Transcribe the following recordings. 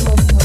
Thank you.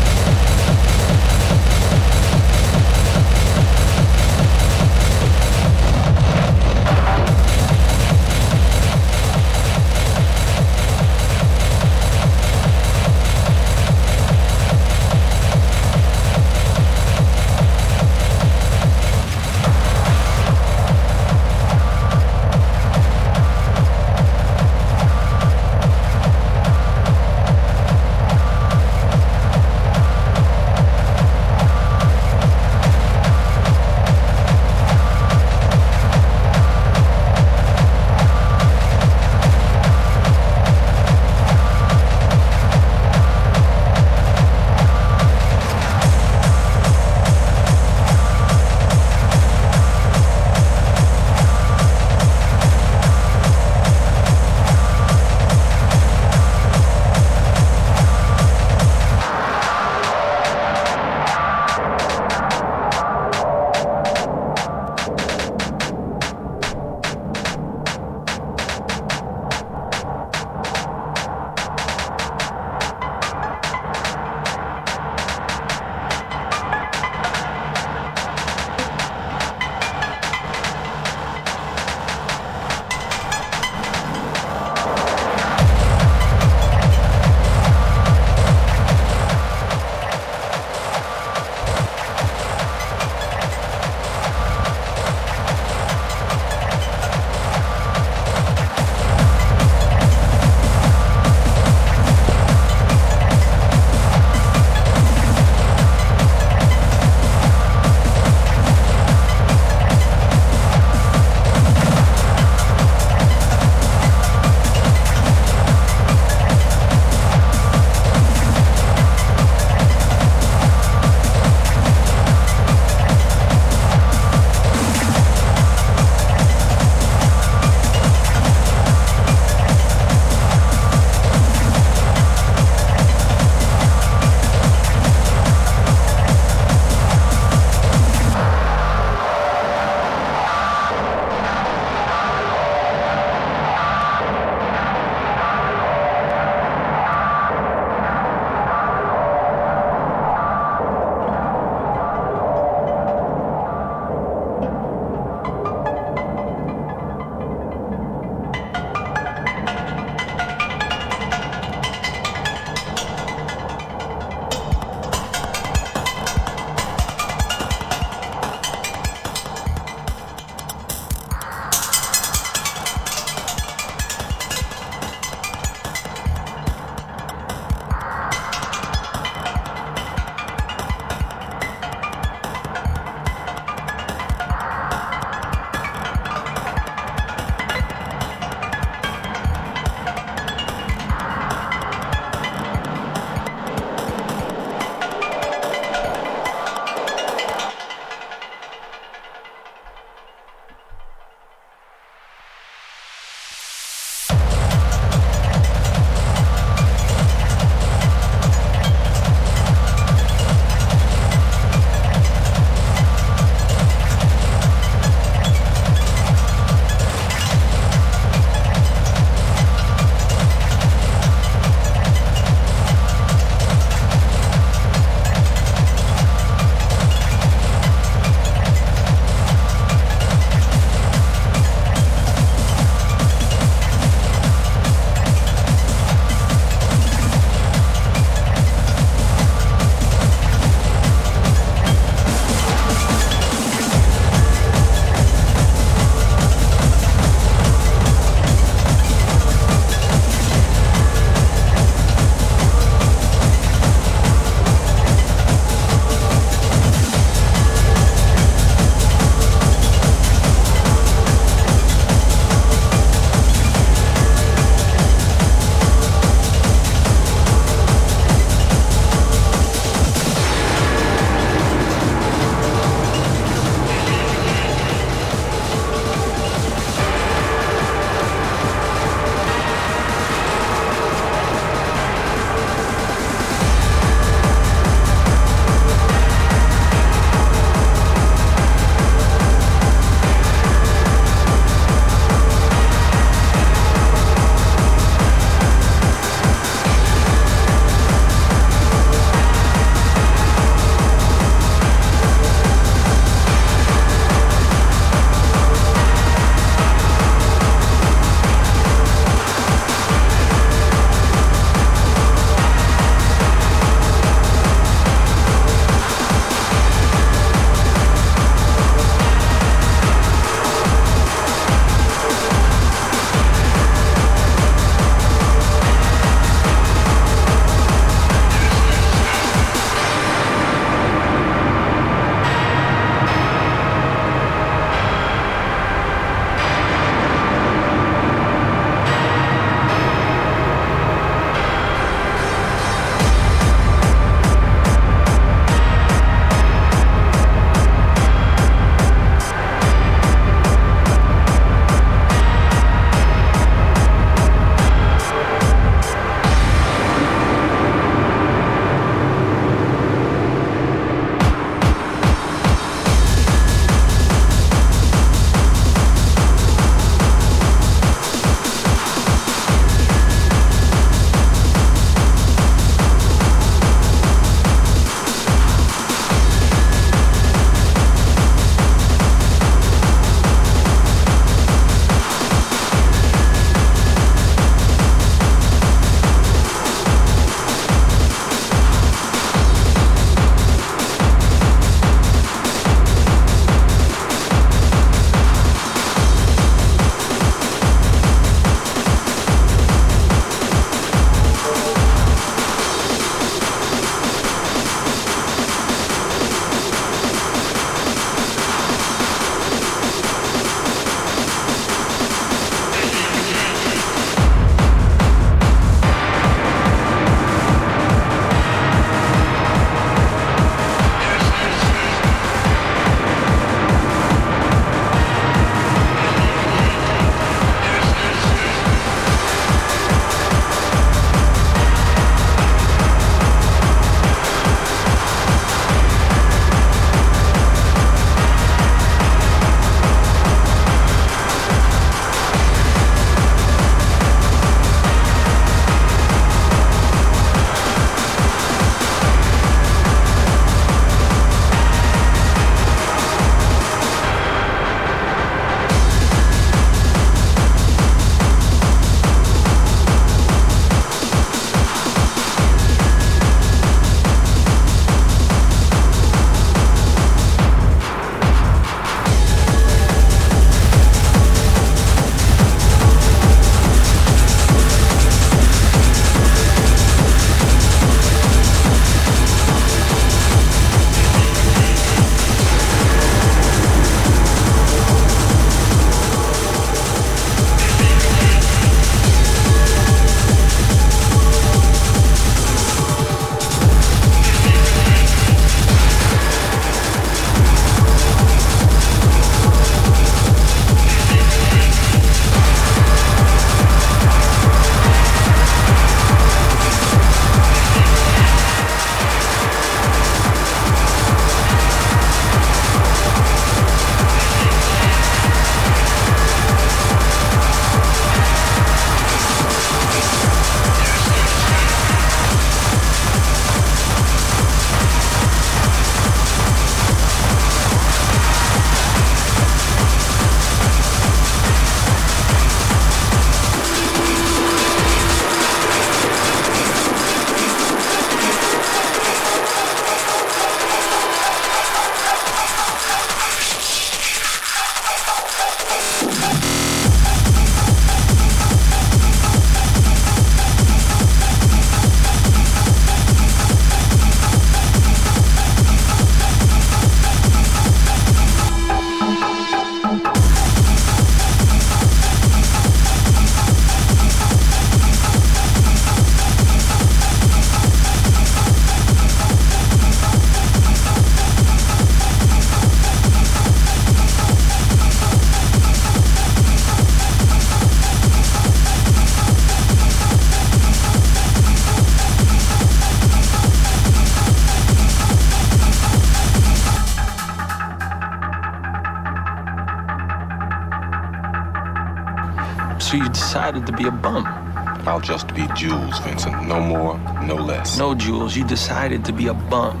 You decided to be a bum.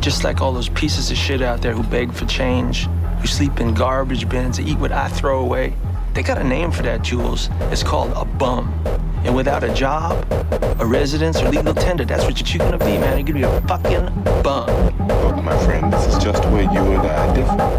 Just like all those pieces of shit out there who beg for change, who sleep in garbage bins, eat what I throw away. They got a name for that, Jules. It's called a bum. And without a job, a residence, or legal tender, that's what you're gonna be, man. You're gonna be a fucking bum. Look, my friend, this is just where you and I differ.